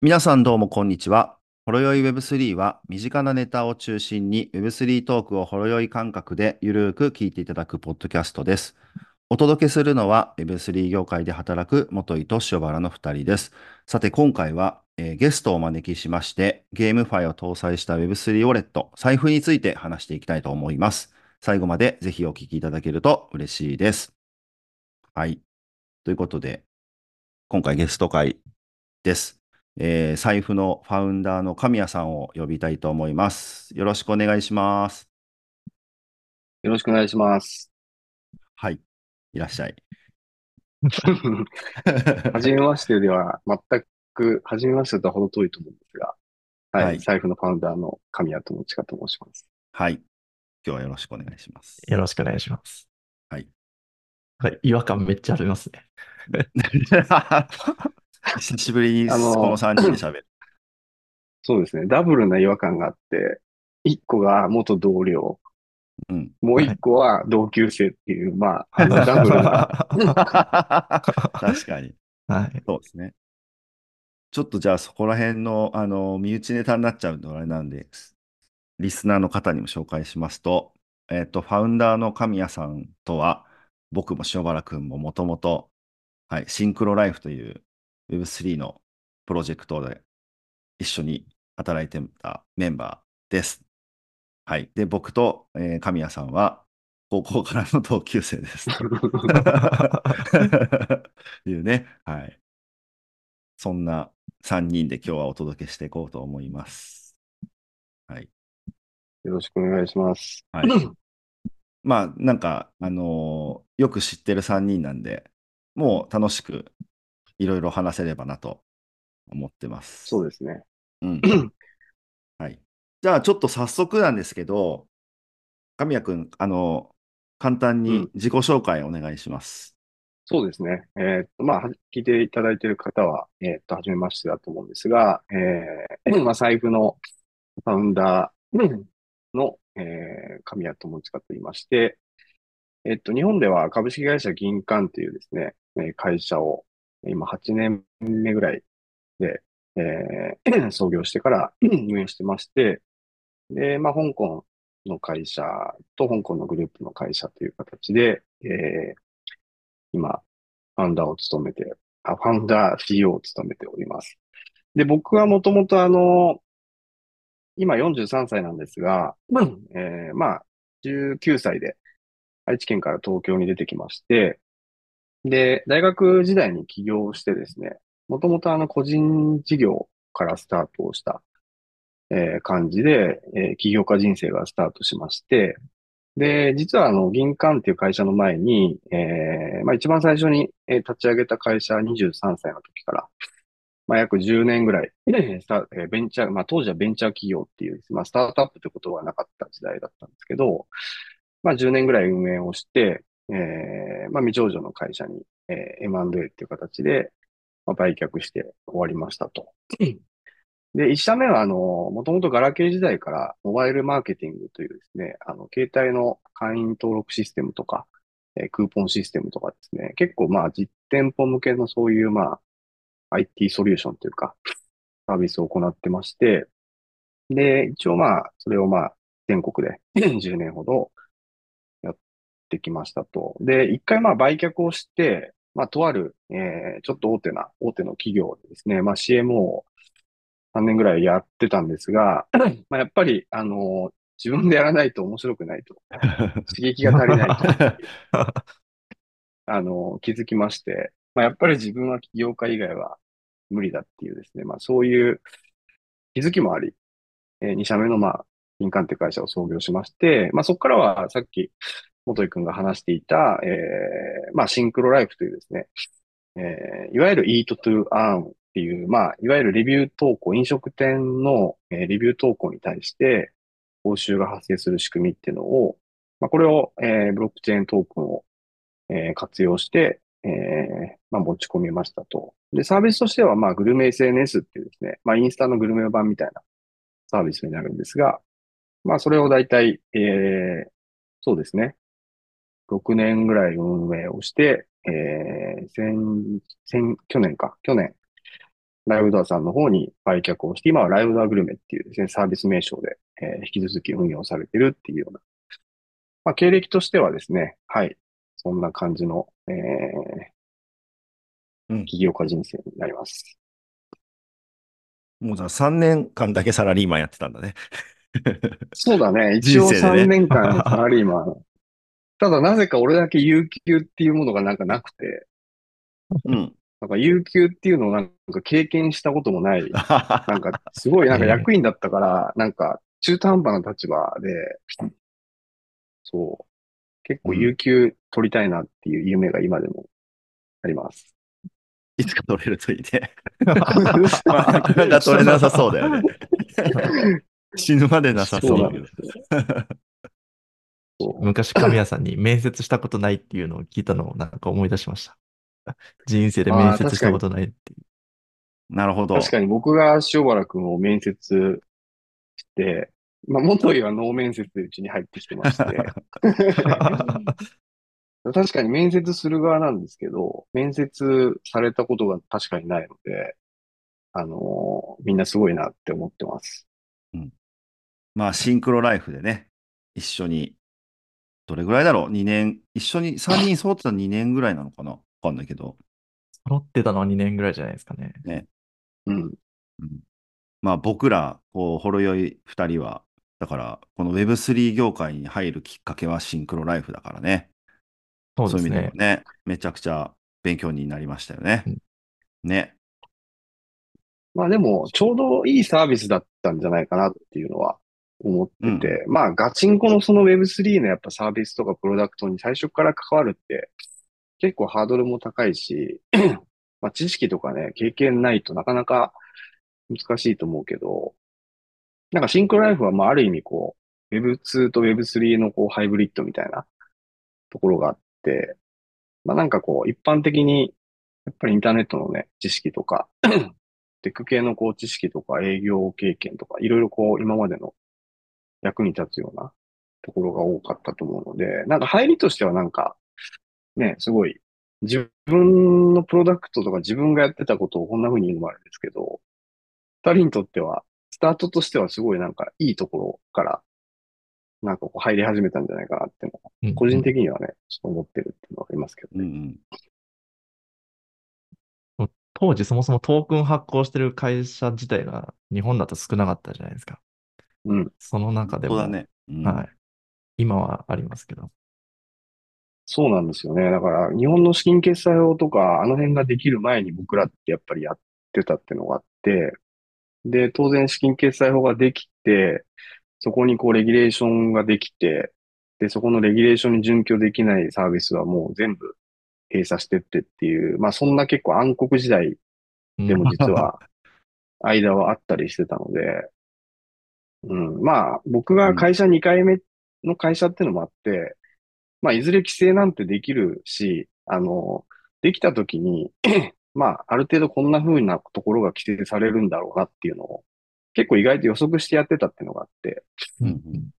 皆さんどうもこんにちは。ほろよい Web3 は身近なネタを中心に Web3 トークをほろよい感覚でゆるーく聞いていただくポッドキャストです。お届けするのは Web3 業界で働く元井と塩原の2人です。さて今回は、えーゲストをお招きしましてゲームファイを搭載した Web3 ウォレット財布について話していきたいと思います。最後までぜひお聞きいただけると嬉しいです。はい。ということで今回ゲスト会です。えー財布のファウンダーの神谷さんを呼びたいと思います。よろしくお願いします。よろしくお願いします。はい。いらっしゃい。はじめましてでは、全く、はじめましてとは程遠いと思うんですが、はい、はい財布のファウンダーの神谷智親と申します。はい。今日はよろしくお願いします。よろしくお願いします。はい。はい、違和感めっちゃありますね。久しぶりにこあのの3人で喋る。そうですね、ダブルな違和感があって、一個が元同僚、うん。もう一個は同級生っていう、まあ、あのダブルな、確かに。はい。そうですね。ちょっとじゃあそこら辺の、あの、身内ネタになっちゃうのあれなんで、リスナーの方にも紹介しますと、えっと、ファウンダーの神谷さんとは、僕も塩原くんももともと、はい、シンクロライフという Web3 のプロジェクトで一緒に働いてたメンバーです。はい。で、僕と、えー神谷さんは、高校からの同級生です。いうね。はい。そんな3人で今日はお届けしていこうと思います。はい。よろしくお願いします。はい。まあ、なんか、あのーよく知ってる3人なんで、もう楽しくいろいろ話せればなと思ってます。そうですね。うん。はい。じゃあ、ちょっと早速なんですけど、神谷くん、あの簡単に自己紹介お願いします。そうですね。えーっと、まあ、は聞いていただいている方は、えーっと、はじめましてだと思うんですが、えーまあ、財布のファウンダーの、えー神谷智親と言いまして、えーっと、日本では株式会社銀館というですね、えー会社を今8年目ぐらいで、えー 創業してから 運営してまして、で、まあ、香港の会社と香港のグループの会社という形で、えー今、ファウンダーを務めて、あ、ファウンダー CEO を務めております。で、僕はもともとあの、今43歳なんですが、えーまあ、19歳で愛知県から東京に出てきまして、で、大学時代に起業してですね、もともとあの個人事業からスタートをした、えー感じで、えー起業家人生がスタートしまして、で、実はあの、銀館っていう会社の前に、えーまあ一番最初に、立ち上げた会社23歳の時から、まあ約10年ぐらい、ベンチャー、まあ当時はベンチャー企業っていう、まあスタートアップということはなかった時代だったんですけど、まあ10年ぐらい運営をして、えーまあ未上場の会社に、えー M&A っていう形で、まあ、売却して終わりましたと。で、一社目は、あの、もともとガラケー時代からモバイルマーケティングというですね、あの、携帯の会員登録システムとか、えークーポンシステムとかですね、結構まあ実店舗向けのそういうまあ IT ソリューションというか、サービスを行ってまして、で、一応まあ、それをまあ、全国で 10年ほどやってきましたと。で、一回まあ売却をして、まあ、とある、えーちょっと大手な、大手の企業でですね、まあ CMO を3年ぐらいやってたんですが、まあ、やっぱり、あの、自分でやらないと面白くないと、刺激が足りないと、あの、気づきまして、まあ、やっぱり自分は起業家以外は無理だっていうですね、まあ、そういう気づきもあり、えー、2社目の、まあ、銀館っていう会社を創業しまして、まあ、そこからはさっき、元井くんが話していた、えー、まあ、シンクロライフというですね、えー、いわゆる Eat to Earn っていう、まあ、いわゆるレビュー投稿、飲食店の、えーレビュー投稿に対して、報酬が発生する仕組みっていうのを、まあ、これを、えーブロックチェーントークンを、えー活用して、えーまあ、持ち込みましたと。で、サービスとしては、まあ、グルメ SNS っていうですね、まあ、インスタのグルメ版みたいなサービスになるんですが、まあ、それを大体、えーそうですね、6年ぐらい運営をして、えー先、先、去年か、去年、ライブドアさんの方に売却をして、今はライブドアグルメっていうですね、サービス名称で、えー引き続き運用されてるっていうような、まあ、経歴としてはですね、はい、そんな感じの、えーうん起業家人生になります。もうじゃあ3年間だけサラリーマンやってたんだね。そうだね。一応人生でね3年間サラリーマン。ただなぜか俺だけ有給っていうものがなんかなくて、うん。なんか有給っていうのをなんか経験したこともない。なんかすごいなんかええ役員だったから、なんか中途半端な立場で、そう。結構有給取りたいなっていう夢が今でもあります。いつか取れるといいね。まあ、なかなか取れなさそうだよね。死ぬまでなさそうだけど。昔、神谷さんに 面接したことないっていうのを聞いたのをなんか思い出しました。人生で面接したことないっていう。なるほど。確かに僕が塩原くんを面接して、まあ、元井はノー面接でうちに入ってきてまして、確かに面接する側なんですけど、面接されたことが確かにないので、あのーみんなすごいなって思ってます。まあ、シンクロライフでね、一緒に、どれぐらいだろう ?2 年、一緒に、3人揃ってた2年ぐらいなのかな？わかんないけど。揃ってたのは2年ぐらいじゃないですかね。うん。うんまあ、僕ら、こう、ほろ酔い2人は、だから、この Web3 業界に入るきっかけはシンクロライフだからね。そうですいう意味でもね。ね、めちゃくちゃ勉強になりましたよね。うんね。まあでも、ちょうどいいサービスだったんじゃないかなっていうのは思ってて、まあガチンコのその Web3 のやっぱサービスとかプロダクトに最初から関わるって結構ハードルも高いし、まあ知識とかね、経験ないとなかなか難しいと思うけど、なんかシンクロライフはまあある意味こう、Web2 と Web3 のこうハイブリッドみたいなところがあって、まあなんかこう一般的にやっぱりインターネットのね、知識とか、テック系のこう知識とか営業経験とか、いろいろこう今までの役に立つようなところが多かったと思うので、なんか入りとしてはなんか、ね、すごい自分のプロダクトとか自分がやってたことをこんな風に言うのもあるんですけど、二人にとっては、スタートとしてはすごいなんかいいところから、なんかこう入り始めたんじゃないかなっていうのは、うん個人的にはね、ちょっと思ってるっていうのはありますけどね。うんうん。当時そもそもトークン発行してる会社自体が日本だと少なかったじゃないですか。うん。その中でも、そうだね。うんはい。今はありますけど。そうなんですよね。だから、日本の資金決済法とか、あの辺ができる前に僕らってやっぱりやってたっていうのがあって、で、当然資金決済法ができて、そこにこうレギュレーションができて、で、そこのレギュレーションに準拠できないサービスはもう全部閉鎖してってっていう、まあそんな結構暗黒時代でも実は間はあったりしてたので、うん、まあ僕が会社2回目の会社ってのもあって、まあいずれ規制なんてできるし、あの、できた時に、まあある程度こんな風なところが規制されるんだろうなっていうのを結構意外と予測してやってたっていうのがあって、うんうん。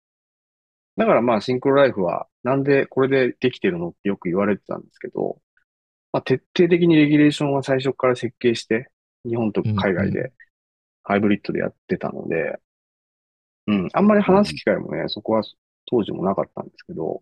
だからまあシンクロライフはなんでこれでできてるのってよく言われてたんですけど、まあ徹底的にレギュレーションは最初から設計して、日本と海外うん。でハイブリッドでやってたので、うん、あんまり話す機会もね、そこは当時もなかったんですけど、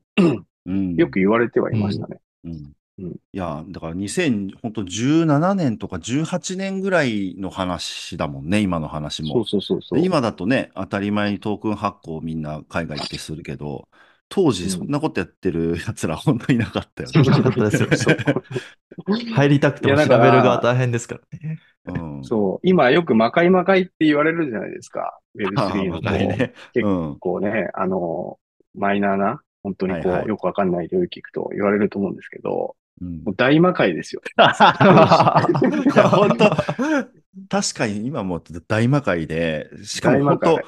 うん。よく言われてはいましたね。うん。うん。いや、だから2017年とか18年ぐらいの話だもんね、今の話も。そうそうそうそう。で今だとね、当たり前にトークン発行みんな海外行ってするけど、当時そんなことやってる 奴ら本当にいなかったよね。いなかったですよ入りたくても調べる側大変ですからね。うん。そう。今よく魔界魔界って言われるじゃないですか。ああ Web3 のね。結うん。こうね、あの、マイナーな、本当にこう、はいはいよくわかんない領域行くと言われると思うんですけど、うんもう大魔界ですよ。いや、本当確かに今も大魔界で、しかも本当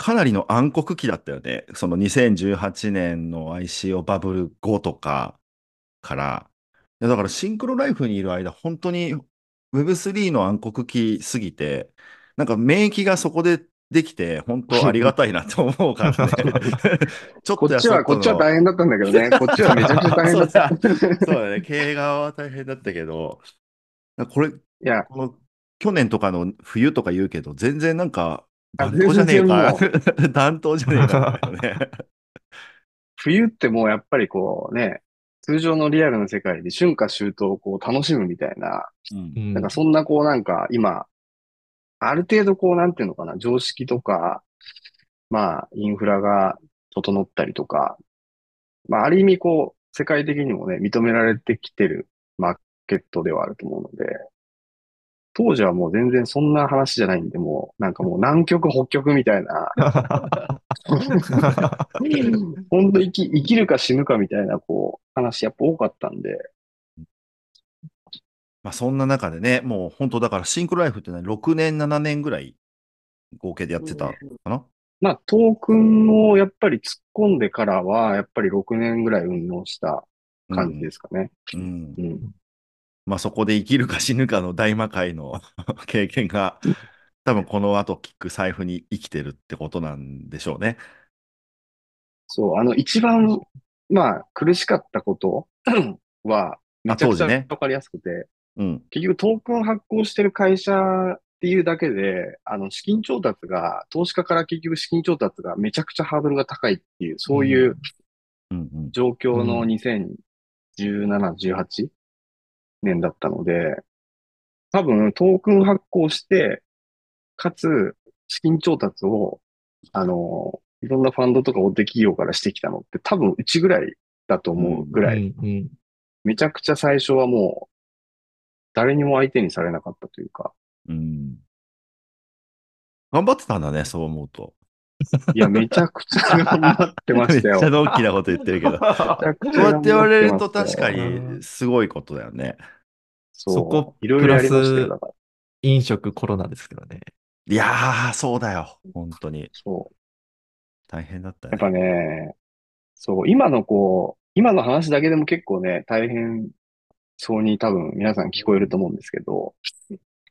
かなりの暗黒期だったよね。その2018年の ICO バブル後とかから。だからシンクロライフにいる間、本当に Web3 の暗黒期すぎて、なんか免疫がそこでできて、本当ありがたいなと思うからね。ちょっことっちは、こっちはの大変だったんだけどね。こっちはめちゃくちゃ大変だった。そうだそうだね。経営側は大変だったけど、これ、いや、この去年とかの冬とか言うけど、全然なんか、あ暖冬じゃねえか全。暖冬じゃねえか。冬ってもうやっぱりこうね、通常のリアルな世界で春夏秋冬をこう楽しむみたいな、うんうんなんかそんなこうなんか今、ある程度こうなんていうのかな、常識とか、まあインフラが整ったりとか、まあある意味こう世界的にもね、認められてきてるマーケットではあると思うので、当時はもう全然そんな話じゃないんで、もうなんかもう南極北極みたいな、本当生き、生きるか死ぬかみたいなこう話やっぱ多かったんで、まあそんな中でね、もう本当だからシンクロライフってね、6年、7年ぐらい合計でやってたかな？まあ、トークンをやっぱり突っ込んでからは、やっぱり6年ぐらい運用した感じですかね。うん。うん。まあそこで生きるか死ぬかの大魔界の 経験が、多分この後聞く財布に生きてるってことなんでしょうね。そう、あの、一番、まあ、苦しかったことは、めちゃくちゃわかりやすくて、うん。結局トークン発行してる会社っていうだけで、あの、資金調達が、投資家から結局資金調達がめちゃくちゃハードルが高いっていう、そういううんうん。状況のう2017、18年だったので、多分トークン発行して、かつ資金調達を、あの、いろんなファンドとか大手企業からしてきたのって多分うちぐらいだと思うぐらい、うんうんめちゃくちゃ最初はもう、誰にも相手にされなかったというか、うん。頑張ってたんだね、そう思うと。いや、めちゃくちゃ頑張ってまめっしたよ。ちゃ大きなこと言ってるけど。そうゃやって言われると確かにすごいことだよね。そこいろいろやりましたよ。飲食コロナですけどね。いやー、そうだよ。本当に。そう。大変だったやっぱね。ね、そう、今のこう、今の話だけでも結構ね、大変そうに多分皆さん聞こえると思うんですけど、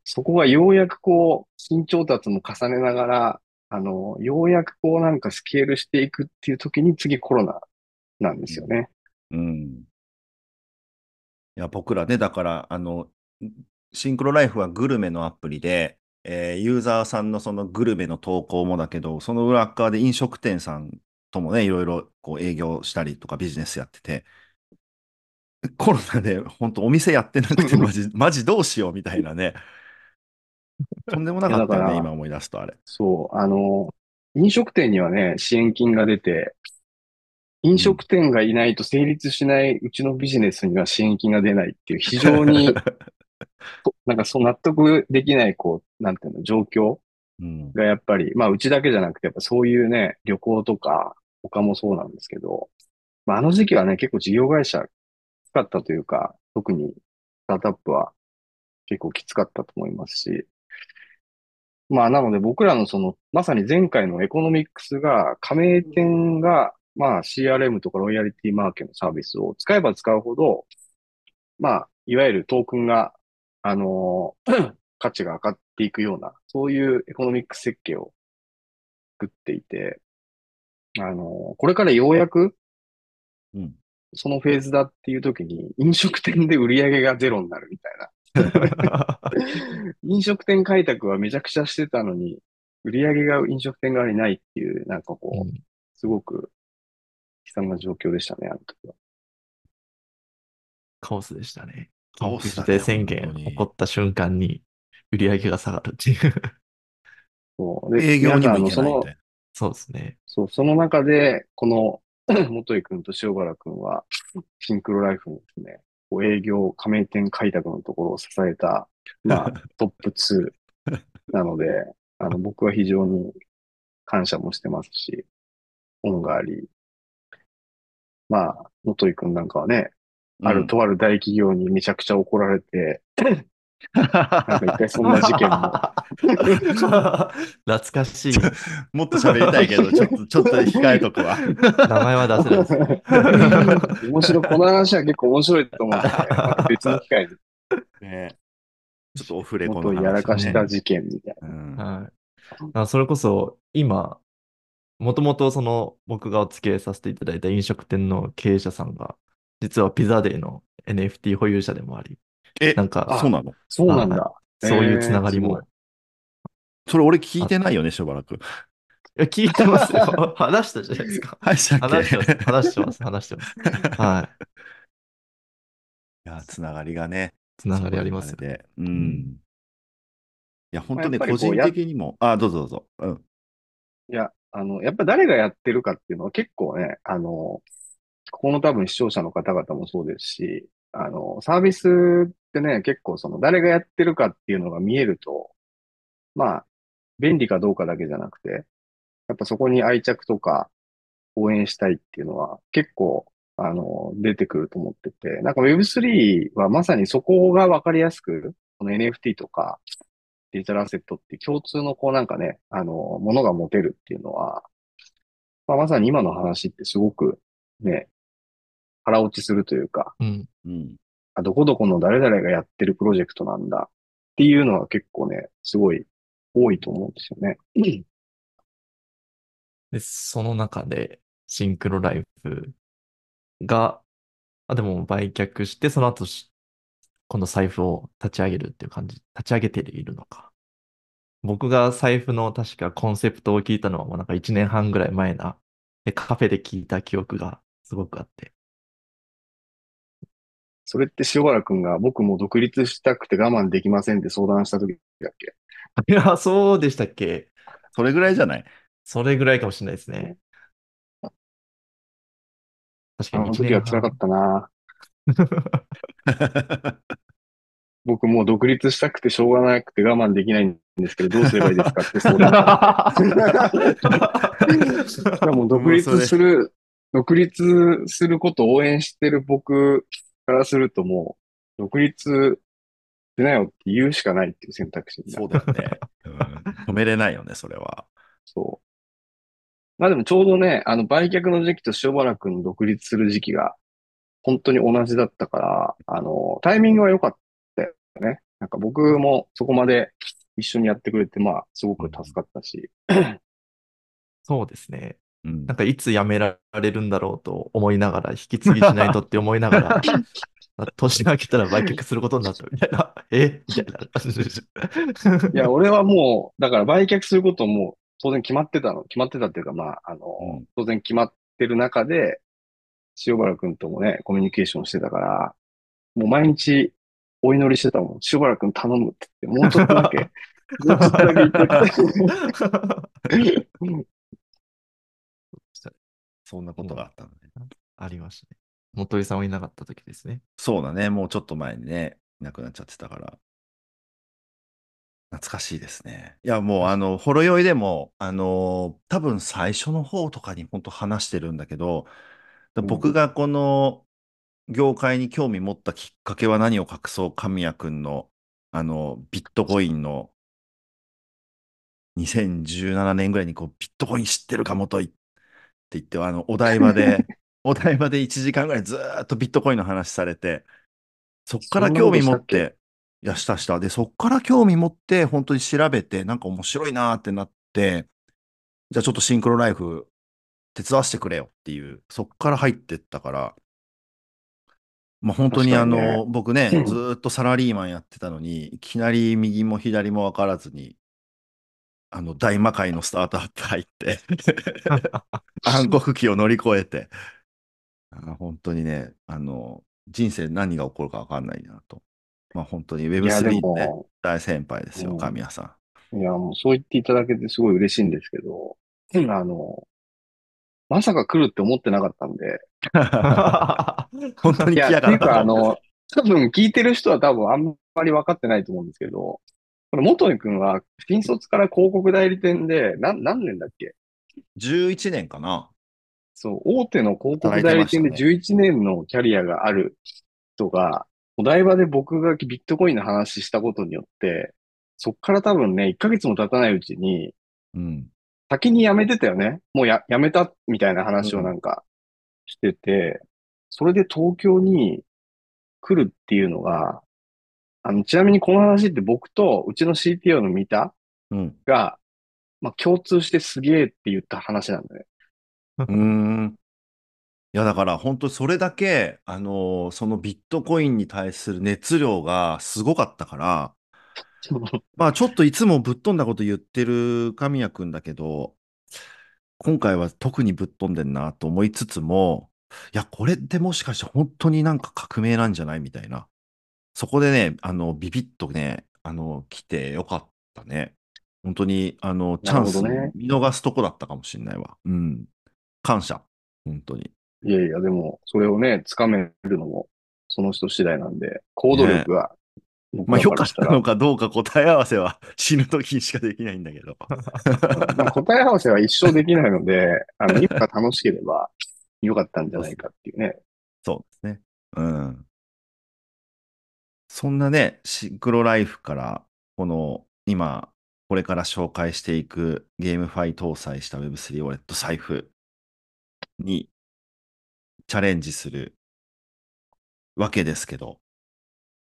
そこがようやくこう、新調達も重ねながら、あの、ようやくこうなんかスケールしていくっていう時に次コロナなんですよね。うん。いや、僕らね、だから、あの、シンクロライフはグルメのアプリで、えーユーザーさんのそのグルメの投稿もだけど、その裏っ側で飲食店さんともね、いろいろこう営業したりとかビジネスやってて、コロナで本当お店やってなくて、マジ、マジどうしようみたいなね。とんでもなかったよね、今思い出すとあれ。そう、あの、飲食店にはね、支援金が出て、飲食店がいないと成立しないうちのビジネスには支援金が出ないっていう非常に、となんかそう納得できない、こう、なんていうの、状況うん。がやっぱり、まあうちだけじゃなくて、やっぱそういうね、旅行とか、他もそうなんですけど、まああの時期はね、結構事業会社きつかったというか、特にスタートアップは結構きつかったと思いますし、まあなので僕らのその、まさに前回のエコノミックスが、加盟店が、まあ CRM とかロイヤリティマーケのサービスを使えば使うほど、まあ、いわゆるトークンが、あのー 価値が上がっていくような、そういうエコノミックス設計を作っていて、あのーこれからようやくうん。そのフェーズだっていう時に、飲食店で売り上げがゼロになるみたいな。飲食店開拓はめちゃくちゃしてたのに、売り上げが飲食店側にないっていう、なんかこう、すごく悲惨な状況でしたね、あの時は。カオスでしたね。カオスだ宣言起こった瞬間に売り上げが下がるっていう。そうで営業にも皆さんあのその行けないみたいな。そうですね。そう、その中で、この、元井くんと塩原くんは、シンクロライフのですね、営業、加盟店開拓のところを支えた、まあ、トップ2なので、あの、僕は非常に感謝もしてますし、恩があり、まあ、元井くんなんかはね、あるとある大企業にめちゃくちゃ怒られて、なんか一回そんな事件も、懐かしい。もっと喋りたいけど、ちょっと、ちょっと控えとくわ。名前は出せないです。面白い、この話は結構面白いと思う別の機会にねちょっとオフレコ元の話、やらかした事件みたいな。うんはい。あそれこそ、今、もともとその僕がお付き合いさせていただいた飲食店の経営者さんが、実はピザデーの NFT 保有者でもあり、えなんか、そうなの？そうなんだ。そういうつながりえーも。それ俺聞いてないよね、しばらく。いや、聞いてますよ。話したじゃないですか。はい、したっけ？話してます。話してます。話してます。はい。いや、つながりがね。つながりありますよそ。うん。んいや、本当ね、個人的にも。あ、どうぞどうぞ。うん。いや、あの、やっぱ誰がやってるかっていうのは結構ね、あの、ここの多分視聴者の方々もそうですし、あの、サービスってね、結構その誰がやってるかっていうのが見えると、まあ、便利かどうかだけじゃなくて、やっぱそこに愛着とか応援したいっていうのは結構、あの、出てくると思ってて、なんか Web3 はまさにそこがわかりやすく、この NFT とかデジタルアセットって共通のこうなんかね、あの、ものが持てるっていうのは、まあ、まさに今の話ってすごくね、腹落ちするというか、うん。あ、どこどこの誰々がやってるプロジェクトなんだっていうのは結構ね、すごい多いと思うんですよね。で、その中で、シンクロライフが、あ、でも売却して、その後し、今度財布を立ち上げるっていう感じ、立ち上げているのか。僕が財布の確かコンセプトを聞いたのはもうなんか1年半ぐらい前な、で、カフェで聞いた記憶がすごくあって。それって塩原くんが僕も独立したくて我慢できませんって相談した時だっけ？いや、そうでしたっけ？それぐらいじゃない？それぐらいかもしれないですね。確かに1あの時年は辛かったな。僕もう独立したくてしょうがなくて我慢できないんですけど、どうすればいいですかって相談。しかも独立する、独立することを応援してる僕からするともう、独立しなよって言うしかないっていう選択肢になる。そうだよね。うん止めれないよね、それは。そう。まあでもちょうどね、あの売却の時期と塩原くん独立する時期が本当に同じだったから、あの、タイミングは良かったよね。なんか僕もそこまで一緒にやってくれて、まあすごく助かったし。そうですね。うんなんかいつ辞められるんだろうと思いながら、引き継ぎしないとって思いながら、年が明けたら売却することになったみたいな。え？みたいな。いや、俺はもう、だから売却することも当然決まってたの。決まってたっていうか、まあ、あの、うん当然決まってる中で、塩原くんともね、コミュニケーションしてたから、もう毎日お祈りしてたもん。塩原くん頼むって言って、もうちょっとだけ、もうちょっとだけ言ってって。そんなことがあったのね。ありましたね。元井さんはいなかった時ですね。そうだね、もうちょっと前にね、いなくなっちゃってたから。懐かしいですね。いや、もう、あの、ほろ酔いでも、あの、多分最初の方とかに本当話してるんだけど、僕がこの業界に興味持ったきっかけは何を隠そう、神谷くんの、あの、ビットコインの、2017年ぐらいにこう、ビットコイン知ってるかもといって言って、あの、お台場で、お台場で1時間ぐらいずーっとビットコインの話されて、そっから興味持って、いや、したした。で、そっから興味持って、本当に調べて、なんか面白いなーってなって、じゃあちょっとシンクロライフ手伝わせてくれよっていう、そっから入ってったから、まあ本当にあ確かにね。の、僕ね、うん。ずーっとサラリーマンやってたのに、いきなり右も左も分からずに、あの、大魔界のスタートアップ入って、暗黒期を乗り越えて、あ本当にね、あの、人生何が起こるか分かんないなと。まあ本当にいや、で Web3 のね、も、大先輩ですよ、うん神谷さん。いや、もうそう言っていただけてすごい嬉しいんですけど、あの、まさか来るって思ってなかったんで、本当にいや、来やっていうか。あの、多分聞いてる人は多分あんまり分かってないと思うんですけど、これ元井くんは新卒から広告代理店で、なん、何年だっけ？11年かな。そう、大手の広告代理店で働11年のキャリアがある人が、お台場で僕がビットコインの話したことによって、そっから多分ね、1ヶ月も経たないうちに、うん。先に辞めてたよね。もうや、辞めたみたいな話をなんかしてて、それで東京に来るっていうのが、あの、ちなみにこの話って僕とうちの CTO の三田うん。が、まあ、共通してすげえって言った話なんだね。うーん。いや、だから本当それだけ、あのーそのビットコインに対する熱量がすごかったから、まあちょっといつもぶっ飛んだこと言ってる神谷くんだけど、今回は特にぶっ飛んでんなと思いつつも、いや、これってもしかして本当になんか革命なんじゃないみたいな。そこでね、あの、ビビッとね、あの、来てよかったね。本当に、あの、チャンスね見逃すとこだったかもしれないわ。うん。感謝。本当に。いやいや、でも、それをね、つかめるのも、その人次第なんで、行動力が、僕まあ、ら良かっからしたのかどうか答え合わせは 死ぬ時にしかできないんだけど。まあ、答え合わせは一生できないので、あの、今が楽しければ良かったんじゃないかっていうね。そうですね。うん。そんなね、シンクロライフから、この、今、これから紹介していくゲームファイ搭載した Web3 ウォレット財布にチャレンジするわけですけど、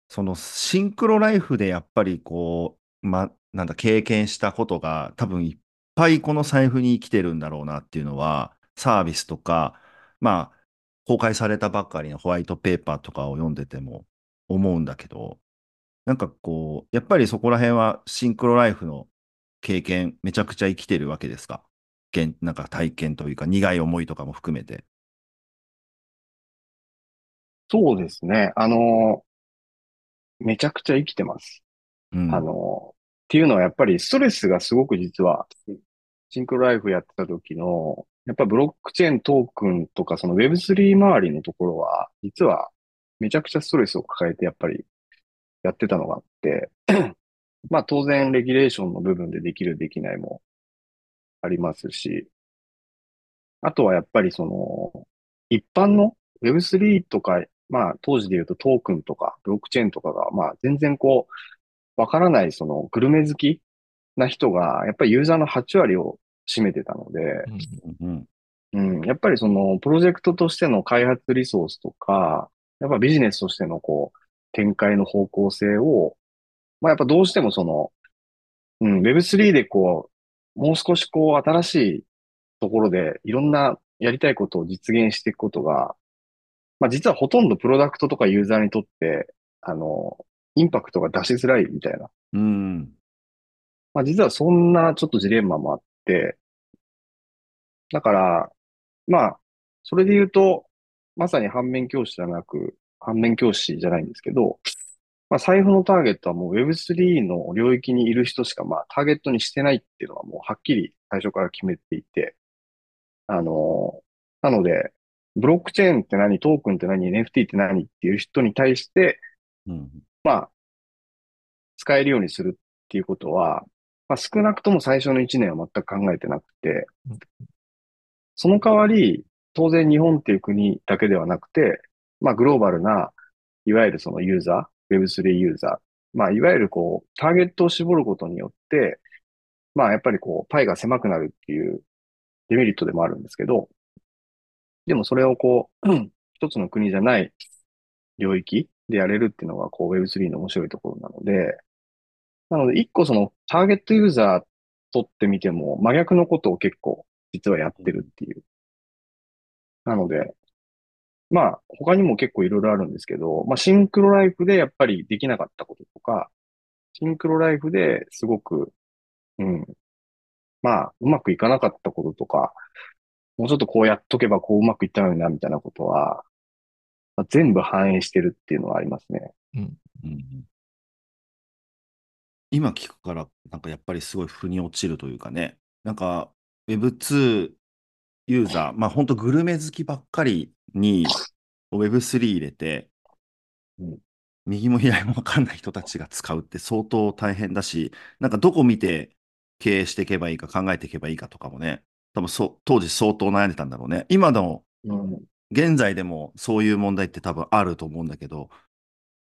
そのシンクロライフでやっぱりこう、ま、なんだ、経験したことが多分いっぱいこの財布に生きてるんだろうなっていうのは、サービスとか、まあ、公開されたばっかりのホワイトペーパーとかを読んでても思うんだけど、なんかこう、やっぱりそこら辺はシンクロライフの経験、めちゃくちゃ生きてるわけですか？現なんか体験というか、苦い思いとかも含めて。そうですね。あの、めちゃくちゃ生きてます。うん。あの、っていうのはやっぱりストレスがすごく実は、シンクロライフやってた時の、やっぱブロックチェーントークンとかその Web3 周りのところは、実はめちゃくちゃストレスを抱えてやっぱりやってたのがあって、まあ当然レギュレーションの部分でできるできないもありますし、あとはやっぱりその、一般の Web3 とか、まあ当時で言うとトークンとかブロックチェーンとかが、まあ全然こう、わからないそのグルメ好きな人が、やっぱりユーザーの8割を占めてたので、うんうん。うん、やっぱりそのプロジェクトとしての開発リソースとか、やっぱビジネスとしてのこう、展開の方向性を、まあやっぱどうしてもその、うん、Web3 でこう、もう少しこう新しいところでいろんなやりたいことを実現していくことが、まあ実はほとんどプロダクトとかユーザーにとって、あの、インパクトが出しづらいみたいな。うん。まあ実はそんなちょっとジレンマもあって、だから、まあ、それで言うと、まさに反面教師じゃなく、反面教師じゃないんですけど、まあ財布のターゲットはもう Web3 の領域にいる人しかまあターゲットにしてないっていうのはもうはっきり最初から決めていて、あの、なので、ブロックチェーンって何、トークンって何、NFT って何っていう人に対して、うん。まあ、使えるようにするっていうことは、まあ、少なくとも最初の1年は全く考えてなくてうん、その代わり、当然日本っていう国だけではなくて、まあ、グローバルな、いわゆるそのユーザー、Web3 ユーザー、まあ、いわゆるこう、ターゲットを絞ることによって、まあ、やっぱりこう、パイが狭くなるっていうデメリットでもあるんですけど、でもそれをこう、一つの国じゃない領域でやれるっていうのが、こう Web3 の面白いところなので、なので、一個そのターゲットユーザーとってみても、真逆のことを結構実はやってるっていう。なので、まあ、他にも結構いろいろあるんですけど、まあ、シンクロライフでやっぱりできなかったこととか、シンクロライフですごく、うん、まあ、うまくいかなかったこととか、もうちょっとこうやっとけばこううまくいったのにな、みたいなことは、まあ全部反映してるっていうのはありますね。うんうん今聞くから、なんかやっぱりすごい腑に落ちるというかね、なんか Web2 ユーザー、まあ本当グルメ好きばっかりに Web3 入れてうん、右も左も分かんない人たちが使うって相当大変だし、なんかどこ見て経営していけばいいか考えていけばいいかとかもね、多分そう当時相当悩んでたんだろうね。今のうん。現在でもそういう問題って多分あると思うんだけど、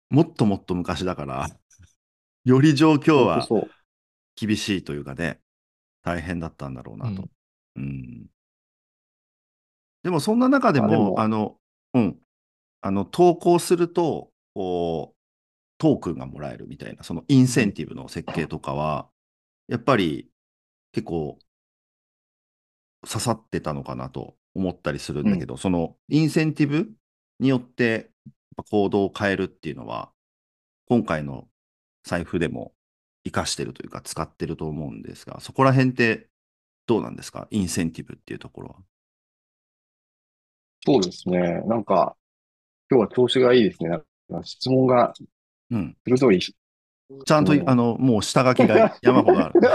もっともっと昔だから、より状況は厳しいというかね、大変だったんだろうなと。うんうんでもそんな中でも、あの、うん、あの、投稿すると、こう、トークンがもらえるみたいな、そのインセンティブの設計とかは、やっぱり結構刺さってたのかなと思ったりするんだけど、そのインセンティブによって行動を変えるっていうのは、今回の財布でも生かしてるというか使ってると思うんですが、そこら辺ってどうなんですか？インセンティブっていうところは。そうですね。なんか、今日は調子がいいですね。なんか質問がうん。鋭い。ちゃんと、うんあの、もう下書きが山ほどある。な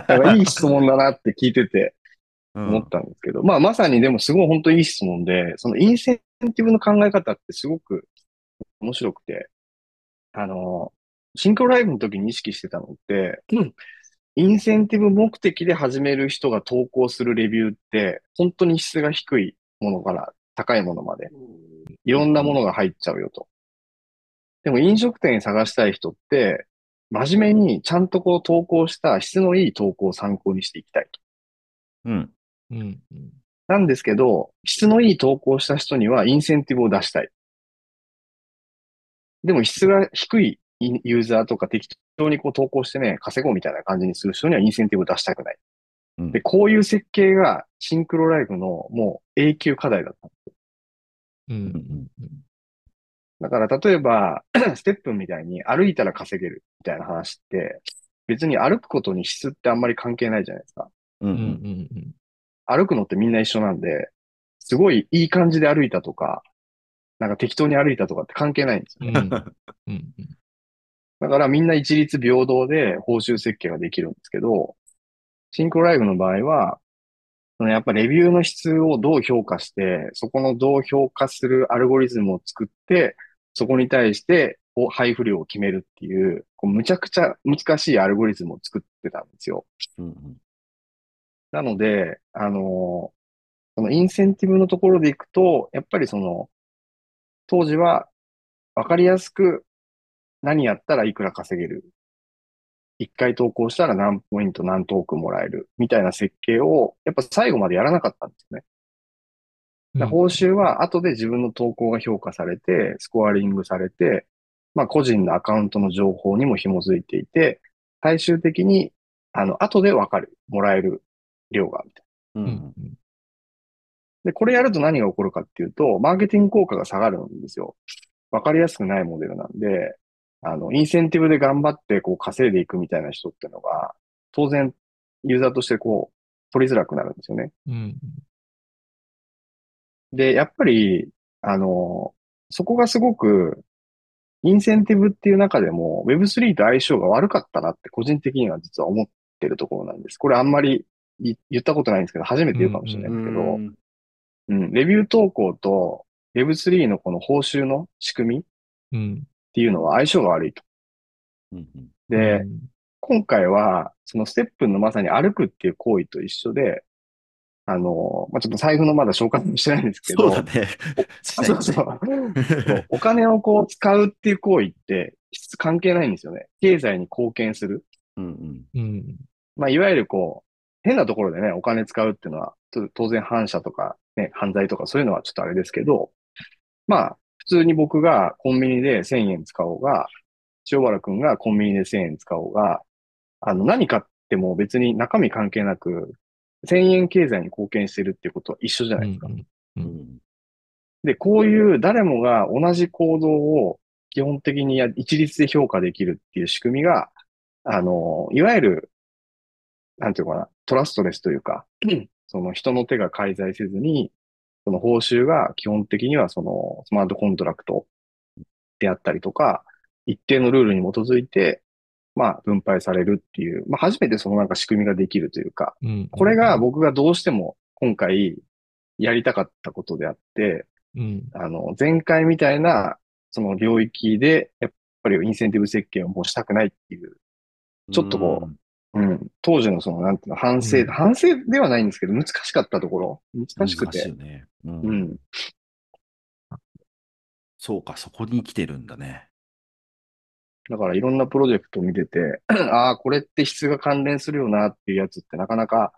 んかいい質問だなって聞いててうん思ったんですけど、まあまさにでもすごい本当にいい質問で、そのインセンティブの考え方ってすごく面白くて、あの、シンクロライブの時に意識してたのって、インセンティブ目的で始める人が投稿するレビューって、本当に質が低いものから高いものまで、いろんなものが入っちゃうよと。でも飲食店探したい人って、真面目にちゃんとこう投稿した質のいい投稿を参考にしていきたいと。うん。うん。うん。なんですけど、質のいい投稿をした人にはインセンティブを出したい。でも質が低いユーザーとか適当にこう投稿してね、稼ごうみたいな感じにする人にはインセンティブを出したくない。うんで、こういう設計がシンクロライブのもう永久課題だった。うん。うん。だから例えば、ステップンみたいに歩いたら稼げるみたいな話って、別に歩くことに質ってあんまり関係ないじゃないですか。うん。ううん。うん。ん。うん。歩くのってみんな一緒なんで、すごいいい感じで歩いたとか、なんか適当に歩いたとかって関係ないんですよね。うん。うん。だからみんな一律平等で報酬設計ができるんですけど、シンクロライブの場合は、そのやっぱレビューの質をどう評価して、そこのどう評価するアルゴリズムを作って、そこに対して配布量を決めるっていう、こうむちゃくちゃ難しいアルゴリズムを作ってたんですよ。うん。なので、あのそのインセンティブのところでいくと、やっぱりその、当時はわかりやすく何やったらいくら稼げる？一回投稿したら何ポイント何トークンもらえる？みたいな設計を、やっぱ最後までやらなかったんですよね。報酬は後で自分の投稿が評価されて、スコアリングされて、まあ個人のアカウントの情報にも紐づいていて、最終的に、あの、後でわかる。もらえる量が、みたいな。う。うんん。で、これやると何が起こるかっていうと、マーケティング効果が下がるんですよ。わかりやすくないモデルなんで、あの、インセンティブで頑張ってこう稼いでいくみたいな人っていうのが、当然、ユーザーとしてこう、取りづらくなるんですよね。うん。で、やっぱり、あの、そこがすごく、インセンティブっていう中でも Web3 と相性が悪かったなって個人的には実は思ってるところなんです。これあんまり言言ったことないんですけど、初めて言うかもしれないんですけど、うん、レビュー投稿と Web3 のこの報酬の仕組みっうん。ていうのは相性が悪いと。うん。で、今回は、そのステップのまさに歩くっていう行為と一緒で、あの、まあ、ちょっと財布のまだ紹介もしてないんですけど、そうだね。そうそう。そうお金をこう使うっていう行為って質関係ないんですよね。経済に貢献する。うんうん。うん。まあ、いわゆるこう、変なところでね、お金使うっていうのは、と当然反社とかね、犯罪とかそういうのはちょっとあれですけど、まあ、普通に僕がコンビニで1000円使おうが、塩原くんがコンビニで1000円使おうが、あの、何買っても別に中身関係なく、1000円経済に貢献してるっていうことは一緒じゃないですか。うん。うん。で、こういう誰もが同じ行動を基本的にや一律で評価できるっていう仕組みが、あの、いわゆる、なんていうのかな、トラストレスというか、その人の手が介在せずに、その報酬が基本的にはそのスマートコントラクトであったりとか、一定のルールに基づいて、まあ分配されるっていう、まあ初めてそのなんか仕組みができるというか、うん。これが僕がどうしても今回やりたかったことであって、うん。あの、前回みたいな、その領域で、やっぱりインセンティブ設計をもうしたくないっていう、ちょっとこうん、当時のその、なんていうの、反省、うん。反省ではないんですけど、難しかったところ、難しくて。難しいよ、ね。うん。うん、そうか、そこに来てるんだね。だからいろんなプロジェクトを見てて、ああ、これって質が関連するよなっていうやつってなかなか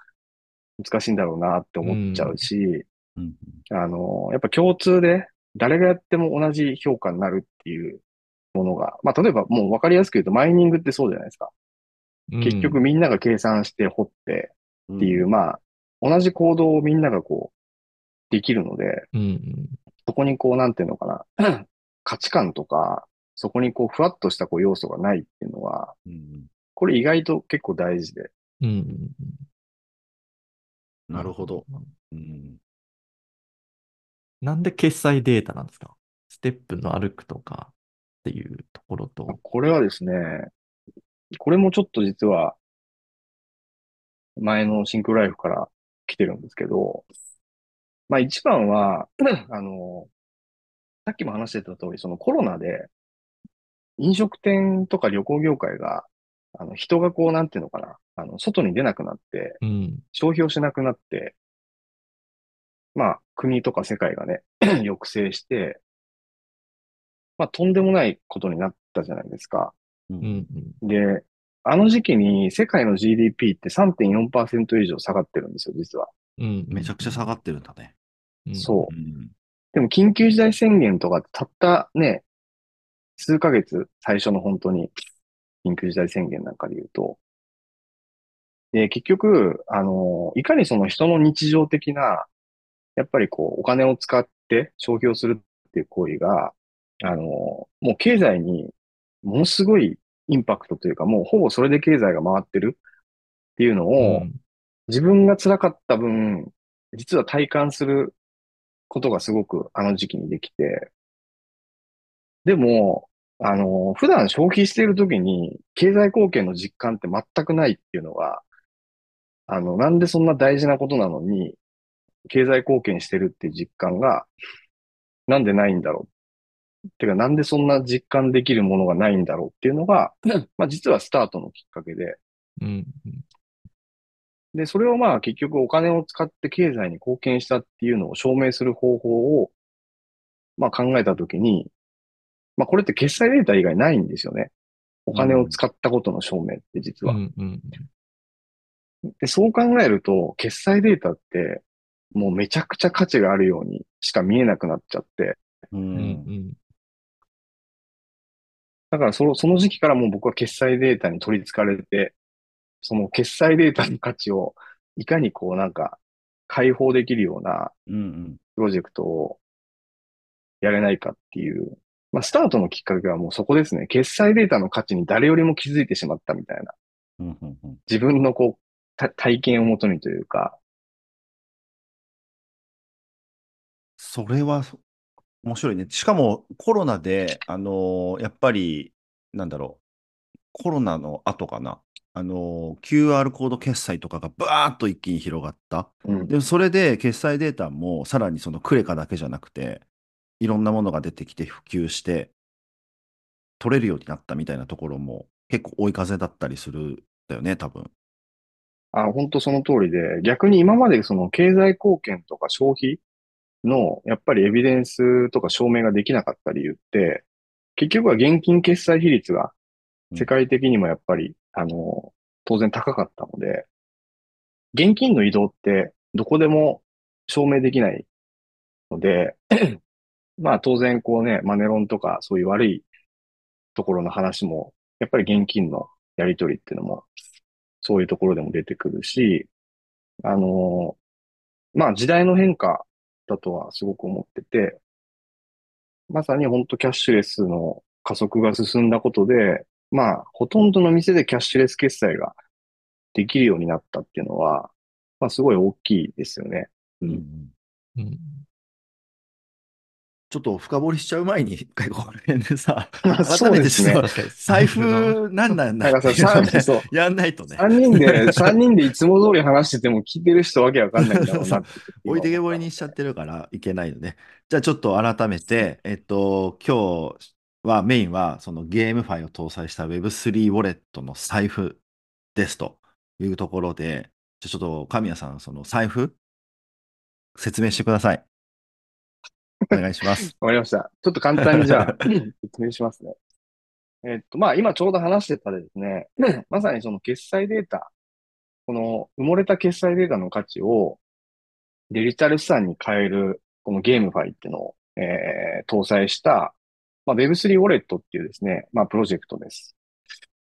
難しいんだろうなって思っちゃうし、うん。あの、やっぱ共通で誰がやっても同じ評価になるっていうものが、まあ例えばもうわかりやすく言うとマイニングってそうじゃないですか。結局みんなが計算して掘ってうん。っていう、まあ同じ行動をみんながこうできるので、うん。そこにこうなんていうのかな、価値観とか、そこにこう、ふわっとしたこう要素がないっていうのは、うんこれ意外と結構大事で。うんうんうん。なるほど。。うんなんで決済データなんですか？ステップの歩くとかっていうところと。これはですね、これもちょっと実は、前のシンクロライフから来てるんですけど、まあ一番は、あの、さっきも話してた通り、そのコロナで、飲食店とか旅行業界が、あの、人がこう、なんていうのかな、あの、外に出なくなって、うん。消費をしなくなって、まあ、国とか世界がね、抑制して、まあ、とんでもないことになったじゃないですか。ううんんうん。で、あの時期に世界の GDP って3.4%以上下がってるんですよ、実は。うん。めちゃくちゃ下がってるんだね。うん。そうう。んでも緊急事態宣言とかってたったね、数ヶ月、最初の本当に緊急事態宣言なんかで言うと。で、結局、あの、いかにその人の日常的な、やっぱりこう、お金を使って消費をするっていう行為が、あの、もう経済にものすごいインパクトというか、もうほぼそれで経済が回ってるっていうのを、うん自分が辛かった分、実は体感することがすごくあの時期にできて、でも、あの、普段消費している時に経済貢献の実感って全くないっていうのが、あの、なんでそんな大事なことなのに、経済貢献してるっていう実感が、なんでないんだろう。てか、なんでそんな実感できるものがないんだろうっていうのが、まあ実はスタートのきっかけで、うん。で、それをまあ結局お金を使って経済に貢献したっていうのを証明する方法を、まあ考えたときに、まあこれって決済データ以外ないんですよね。お金を使ったことの証明って実は。うんうんで、そう考えると、決済データってもうめちゃくちゃ価値があるようにしか見えなくなっちゃって、ううんんだからその、その時期からもう僕は決済データに取り憑かれて、その決済データの価値をいかにこうなんか解放できるようなプロジェクトをやれないかっていう、まあ、スタートのきっかけはもうそこですね。決済データの価値に誰よりも気づいてしまったみたいな。うんうんうん自分のこう、た体験をもとにというか、それはそ面白いね。しかもコロナで、あのーやっぱり、なんだろう、コロナの後かな、あのー QR コード決済とかがバーッと一気に広がった。うん、で、それで決済データもさらにそのクレカだけじゃなくて、いろんなものが出てきて普及して、取れるようになったみたいなところも結構追い風だったりするんだよね、多分。あ、本当その通りで、逆に今までその経済貢献とか消費の、やっぱりエビデンスとか証明ができなかった理由って、結局は現金決済比率が世界的にもやっぱり、あの、当然高かったので、現金の移動ってどこでも証明できないので、まあ当然こうね、マネロンとかそういう悪いところの話も、やっぱり現金のやり取りっていうのも、そういうところでも出てくるし、あの、まあ時代の変化だとはすごく思ってて、まさに本当キャッシュレスの加速が進んだことで、まあほとんどの店でキャッシュレス決済ができるようになったっていうのは、まあすごい大きいですよね。うん。うん。ちょっと深掘りしちゃう前に、一回この辺でさ、まあそうですね財布なんなんだなんかさ、っていうやんないとね。3人で、3人でいつも通り話してても聞いてる人わけわかんないんだろ うなって。置いてけぼりにしちゃってるからいけないので。じゃあちょっと改めて、えっと、今日はメインはそのゲームファイを搭載した Web3 ウォレットの財布ですというところで、じゃあちょっと神谷さん、その財布説明してください。お願いします。わかりました。ちょっと簡単にじゃあ、説明しますね。えっと、まあ、今ちょうど話してたですね、まさにその決済データ、この埋もれた決済データの価値をデジタル資産に変える、このゲームファイっていうのを、えー搭載した、まあ、Web3 ウォレットっていうですね、まあ、プロジェクトです。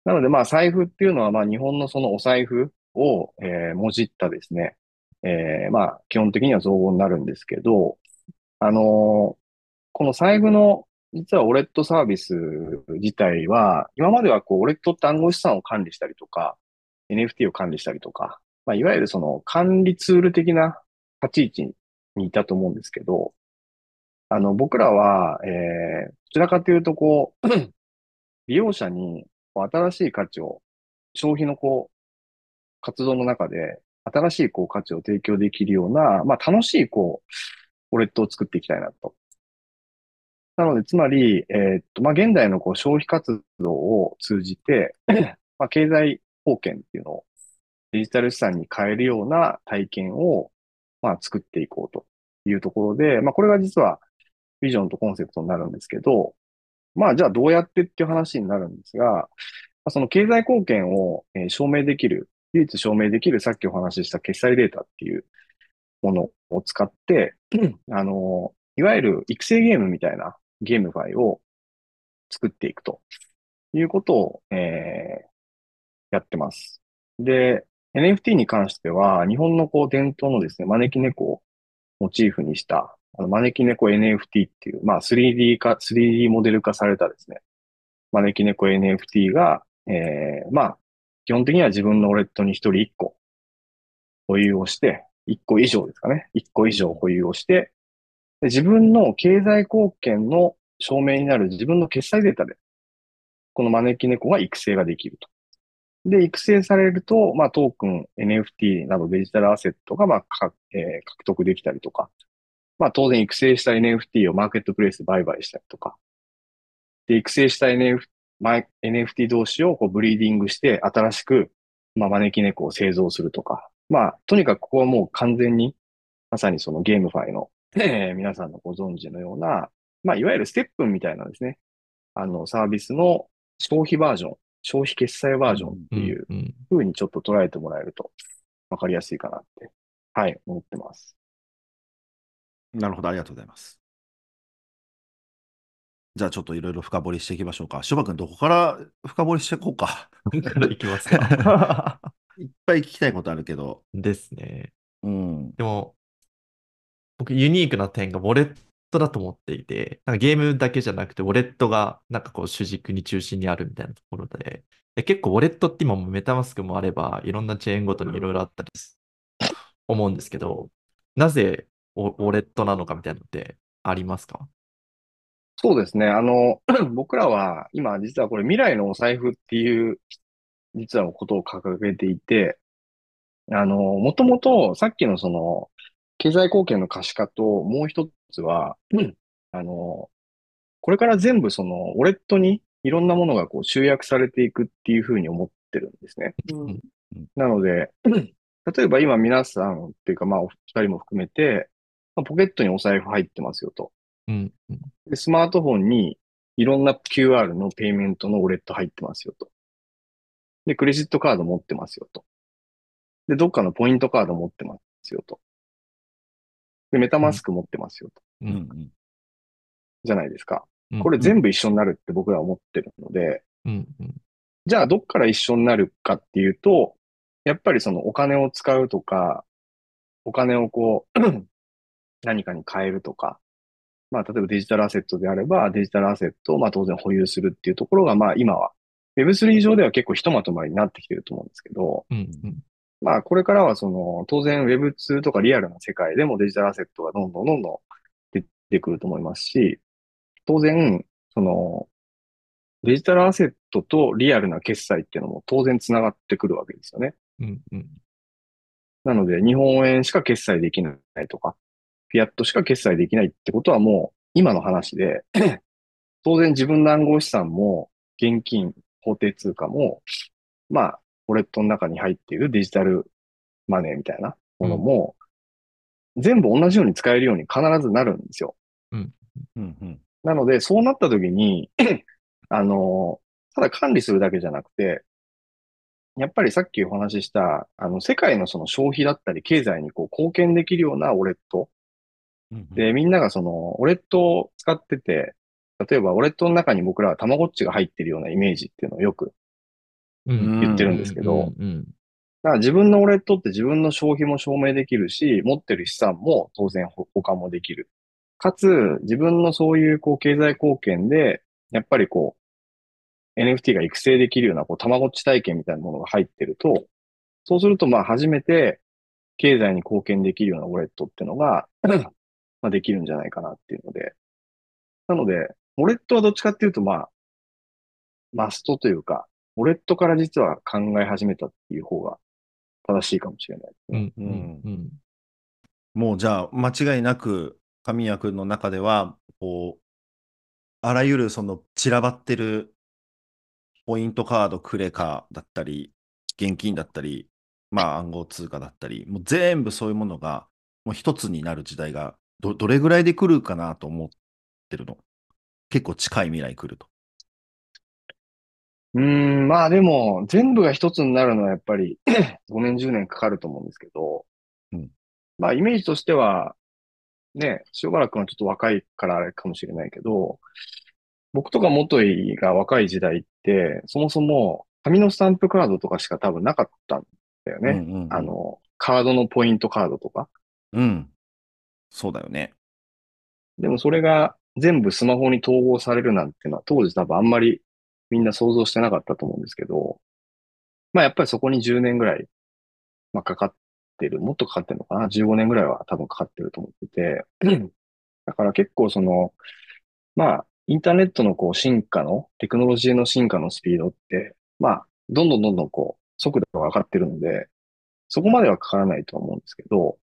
なので、まあ、財布っていうのは、まあ、日本のそのお財布を、えーもじったですね、えーまあ、基本的には造語になるんですけど、あのこの財布の実はウォレットサービス自体は、今まではこう、ウォレットって暗号資産を管理したりとか、NFT を管理したりとか、まあ、いわゆるその管理ツール的な立ち位置にいたと思うんですけど、あの、僕らは、えー、どちらかというと、こう、利用者に新しい価値を、消費のこう、活動の中で、新しいこう価値を提供できるような、まあ楽しいこう、ウォレットを作っていきたいなと。なので、つまり、えーっと、まあ現代のこう消費活動を通じて、まあ経済貢献っていうのをデジタル資産に変えるような体験を、まあ作っていこうというところで、まあこれが実はビジョンとコンセプトになるんですけど、まあじゃあどうやってっていう話になるんですが、まあその経済貢献をえー証明できる唯一証明できるさっきお話しした決済データっていうものを使って、あの、いわゆる育成ゲームみたいなゲームファイを作っていくということを、えーやってます。で、NFT に関しては、日本のこう伝統のですね、招き猫をモチーフにした、あの招き猫 NFT っていう、まあ 3D 化、3D モデル化されたですね、招き猫 NFT が、えーまあ、基本的には自分のウォレットに一人一個保有をして、一個以上ですかね。一個以上保有をして、自分の経済貢献の証明になる自分の決済データで、この招き猫が育成ができると。で、育成されると、まあ、トークン、NFT などデジタルアセットが、まあ、かえー獲得できたりとか、まあ、当然育成した NFT をマーケットプレイスで売買したりとか、で、育成した NF NFT NFT 同士をこうブリーディングして新しく、まあ、招き猫を製造するとか。まあ、とにかくここはもう完全に、まさにそのゲームファイの、えー皆さんのご存知のような、まあ、いわゆるステップンみたいなですね、あの、サービスの消費バージョン、消費決済バージョンっていううんうにちょっと捉えてもらえるとわかりやすいかなって、はい、思ってます。なるほど、ありがとうございます。じゃあちょっといろいろ深掘りしていきましょうか。しょばくん、どこから深掘りしていこうか。どこからいきますか？いっぱい聞きたいことあるけど。ですね。うん。でも、僕ユニークな点がウォレットだと思っていて、なんかゲームだけじゃなくて、ウォレットがなんかこう主軸に中心にあるみたいなところで、で結構ウォレットって今もメタマスクもあれば、いろんなチェーンごとにいろいろあったりす思うんですけど、なぜウォウォレットなのかみたいなのってありますか？そうですね。あの、僕らは今実はこれ未来のお財布っていう実はことを掲げていて、あの、もともとさっきのその経済貢献の可視化ともう一つは、あの、これから全部そのウォレットにいろんなものがこう集約されていくっていうふうに思ってるんですね。うんなので、例えば今皆さんっていうかまあお二人も含めて、まあポケットにお財布入ってますよと。うんうんで、スマートフォンにいろんな QR のペイメントのウォレット入ってますよと。で、クレジットカード持ってますよと。で、どっかのポイントカード持ってますよと。で、メタマスク持ってますよと。ううんんじゃないですか。うんこれ全部一緒になるって僕らは思ってるので、うんうんじゃあどっから一緒になるかっていうと、やっぱりそのお金を使うとか、お金をこう、何かに変えるとか、まあ例えばデジタルアセットであればデジタルアセットをまあ当然保有するっていうところがまあ今は Web3 上では結構ひとまとまりになってきてると思うんですけど、うんうんまあこれからはその当然 Web2 とかリアルな世界でもデジタルアセットがどんどんどんどん出てくると思いますし、当然そのデジタルアセットとリアルな決済っていうのも当然つながってくるわけですよね。うんうんなので日本円しか決済できないとか、フィアットしか決済できないってことはもう今の話で、当然自分の暗号資産も現金、法定通貨も、まあ、ウォレットの中に入っているデジタルマネーみたいなものも、全部同じように使えるように必ずなるんですよ。うんうんなので、そうなった時に、あの、ただ管理するだけじゃなくて、やっぱりさっきお話しした、あの、世界のその消費だったり経済にこう貢献できるようなウォレット。うんで、みんながその、ウォレットを使ってて、例えばウォレットの中に僕らはたまごっちが入ってるようなイメージっていうのをよく、うん言ってるんですけどだから自分のウォレットって自分の消費も証明できるし、持ってる資産も当然保保管もできる。かつ、自分のそういうこう経済貢献で、やっぱりこう、NFT が育成できるような、こう、たまごっち体験みたいなものが入ってると、そうすると、まあ、初めて、経済に貢献できるようなウォレットっていうのが、まあ、できるんじゃないかなっていうので。なので、ウォレットはどっちかっていうと、まあ、マストというか、ウォレットから実は考え始めたっていう方が正しいかもしれないですね。うんうんうん。もうじゃあ、間違いなく、神谷君の中では、こう、あらゆるその散らばってるポイントカード、クレカだったり、現金だったり、まあ暗号通貨だったり、もう全部そういうものがもう一つになる時代がど、どれぐらいで来るかなと思ってるの結構近い未来来ると。うーん、まあでも、全部が一つになるのはやっぱり5年、10年かかると思うんですけど、うんまあイメージとしては、ね、塩原くんはちょっと若いからあれかもしれないけど、僕とか元井が若い時代って、そもそも紙のスタンプカードとかしか多分なかったんだよね。うんうんうんあの、カードのポイントカードとか。うん。そうだよね。でもそれが全部スマホに統合されるなんてのは当時多分あんまりみんな想像してなかったと思うんですけど、まあやっぱりそこに10年ぐらい、まあかかってる、もっとかかってるのかな ?15 年ぐらいは多分かかってると思ってて、だから結構その、まあインターネットのこう進化の、テクノロジーの進化のスピードって、まあどんどんどんどんこう速度が上がってるので、そこまではかからないとは思うんですけど、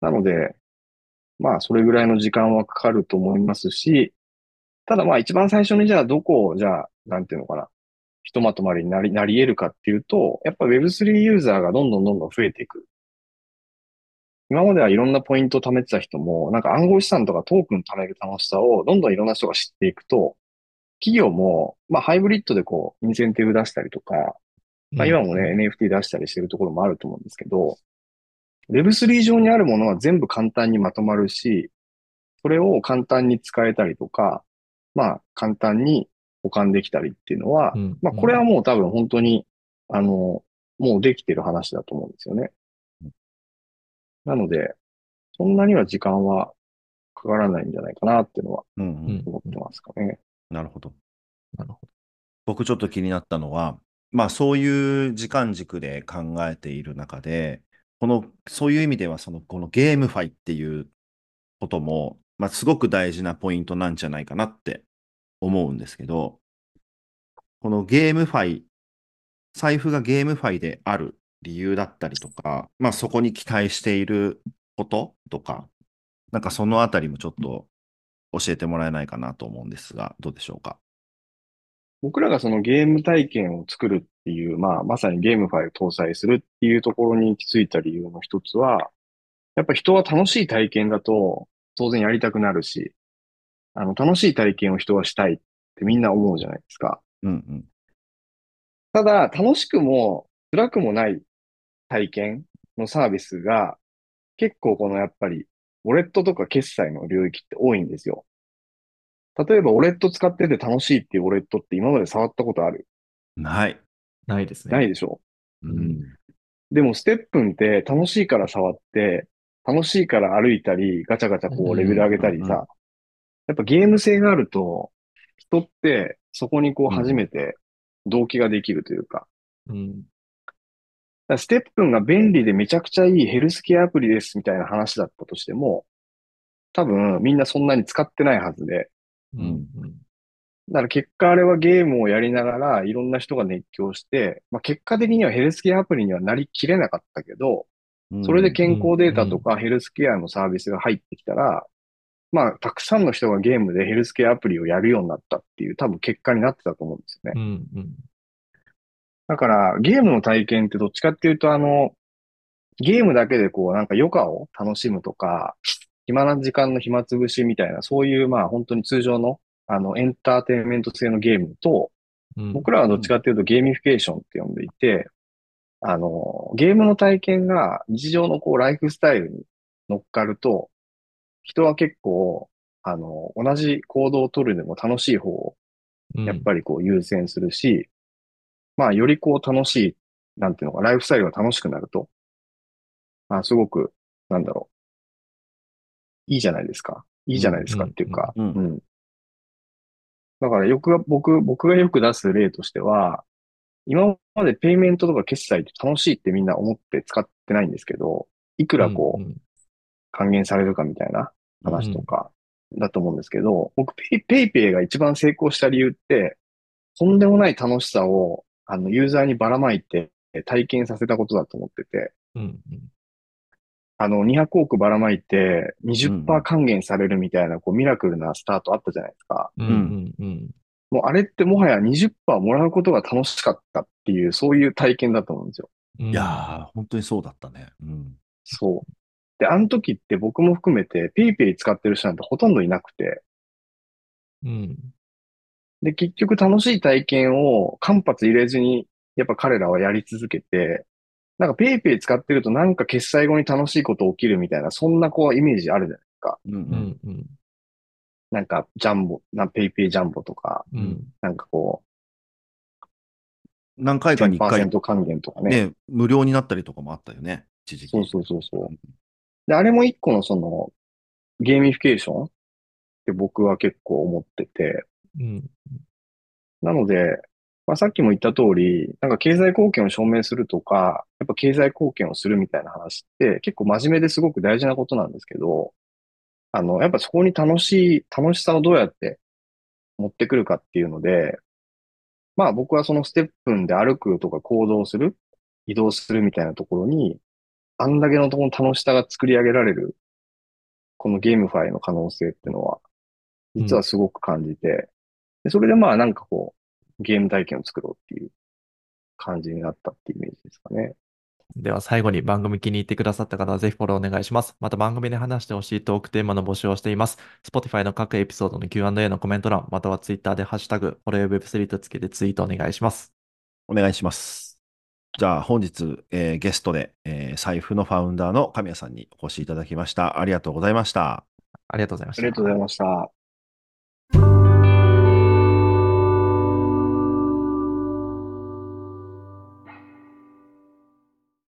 なので、まあ、それぐらいの時間はかかると思いますし、ただまあ一番最初にじゃあどこを、じゃあ、なんていうのかな、ひとまとまりになり、なり得るかっていうと、やっぱ Web3 ユーザーがどんどんどんどん増えていく。今まではいろんなポイントを貯めてた人も、なんか暗号資産とかトークン貯める楽しさをどんどんいろんな人が知っていくと、企業も、まあハイブリッドでこう、インセンティブ出したりとか、まあ今もね、NFT 出したりしてるところもあると思うんですけど、Web3 上にあるものは全部簡単にまとまるし、それを簡単に使えたりとか、まあ簡単に保管できたりっていうのは、うんまあこれはもう多分本当に、あの、もうできてる話だと思うんですよね。なので、そんなには時間はかからないんじゃないかなっていうのは思ってますかね。なるほど。なるほど。僕ちょっと気になったのは、まあそういう時間軸で考えている中で、この、そういう意味では、その、このゲームファイっていうことも、まあすごく大事なポイントなんじゃないかなって思うんですけど、このゲームファイ、財布がゲームファイである理由だったりとか、まあそこに期待していることとか、なんかそのあたりもちょっと教えてもらえないかなと思うんですが、どうでしょうか？僕らがそのゲーム体験を作るっていう、まあ、まさにゲームファイル搭載するっていうところに行き着いた理由の一つは、やっぱ人は楽しい体験だと当然やりたくなるし、あの、楽しい体験を人はしたいってみんな思うじゃないですか。うんうん。ただ、楽しくも辛くもない体験のサービスが結構このやっぱりウォレットとか決済の領域って多いんですよ。例えばウォレット使ってて楽しいっていうウォレットって今まで触ったことある？ない。ないですね。ないでしょうん。でも、ステップンって楽しいから触って、楽しいから歩いたり、ガチャガチャこうレベル上げたりさ、やっぱゲーム性があると、人ってそこにこううん初めて動機ができるというか、うん。だステップンが便利でめちゃくちゃいいヘルスケアアプリですみたいな話だったとしても、多分みんなそんなに使ってないはずで、うん。うん。だから結果あれはゲームをやりながらいろんな人が熱狂して、まあ結果的にはヘルスケアアプリにはなりきれなかったけど、それで健康データとかヘルスケアのサービスが入ってきたら、まあ、たくさんの人がゲームでヘルスケアアプリをやるようになったっていう多分結果になってたと思うんですよね。うん。うん。だから、ゲームの体験ってどっちかっていうと、あの、ゲームだけでこう、なんか余暇を楽しむとか、暇な時間の暇つぶしみたいな、そういうまあ本当に通常の、あの、エンターテインメント性のゲームと、うん。僕らはどっちかっていうとゲーミフィケーションって呼んでいて、あの、ゲームの体験が日常のこうライフスタイルに乗っかると、人は結構、あの、同じ行動を取るでも楽しい方をうん、やっぱりこう優先するし、まあよりこう楽しい、なんていうのか、ライフスタイルが楽しくなると、まあすごく、なんだろいいじゃないですか。いいじゃないですかっていうか、うんうんうんだからよくが、僕、僕がよく出す例としては、今までペイメントとか決済って楽しいってみんな思って使ってないんですけど、いくらこう、うん還元されるかみたいな話とかだと思うんですけど、僕ペイ、 PayPayが一番成功した理由って、とんでもない楽しさを、あの、ユーザーにばらまいて体験させたことだと思ってて、うんうんあの、200億ばらまいてうん20%還元されるみたいな、こう、ミラクルなスタートあったじゃないですか。うんうんうんもうあれってもはや20%もらうことが楽しかったっていう、そういう体験だと思うんですよ。うん。いやー、本当にそうだったね。うん。そう。で、あの時って僕も含めて、 PayPay使ってる人なんてほとんどいなくて、うん。で、結局楽しい体験を間髪入れずに、やっぱ彼らはやり続けて、なんか PayPay使ってるとなんか決済後に楽しいこと起きるみたいな、そんなこうイメージあるじゃないですか。うんう。うんんうんなんかジャンボ、な PayPayジャンボとか、うんなんかこ何回う、かに一回10%還元とかね。ね、無料になったりとかもあったよね。一時期。そうそうそうそう。で、あれも一個のその、ゲーミフィケーション？って僕は結構思ってて、うんなので、まあ、さっきも言った通り、なんか経済貢献を証明するとか、やっぱ経済貢献をするみたいな話って結構真面目ですごく大事なことなんですけど、あの、やっぱそこに楽しい、楽しさをどうやって持ってくるかっていうので、まあ僕はそのステップンで歩くとか行動する、移動するみたいなところに、あんだけのところの楽しさが作り上げられる、このゲームファイの可能性っていうのは、実はすごく感じて、でそれでまあなんかこう、ゲーム体験を作ろうっていう感じになったっていうイメージですかね。では最後に番組気に入ってくださった方はぜひフォローお願いします。また番組で話してほしいトークテーマの募集をしています。Spotify の各エピソードの Q&A のコメント欄、または Twitter でハッシュタグ、フォロー Web3 とつけてツイートお願いします。お願いします。じゃあ本日、えーゲストで、えー財布のファウンダーの神谷さんにお越しいただきました。ありがとうございました。ありがとうございました。ありがとうございました。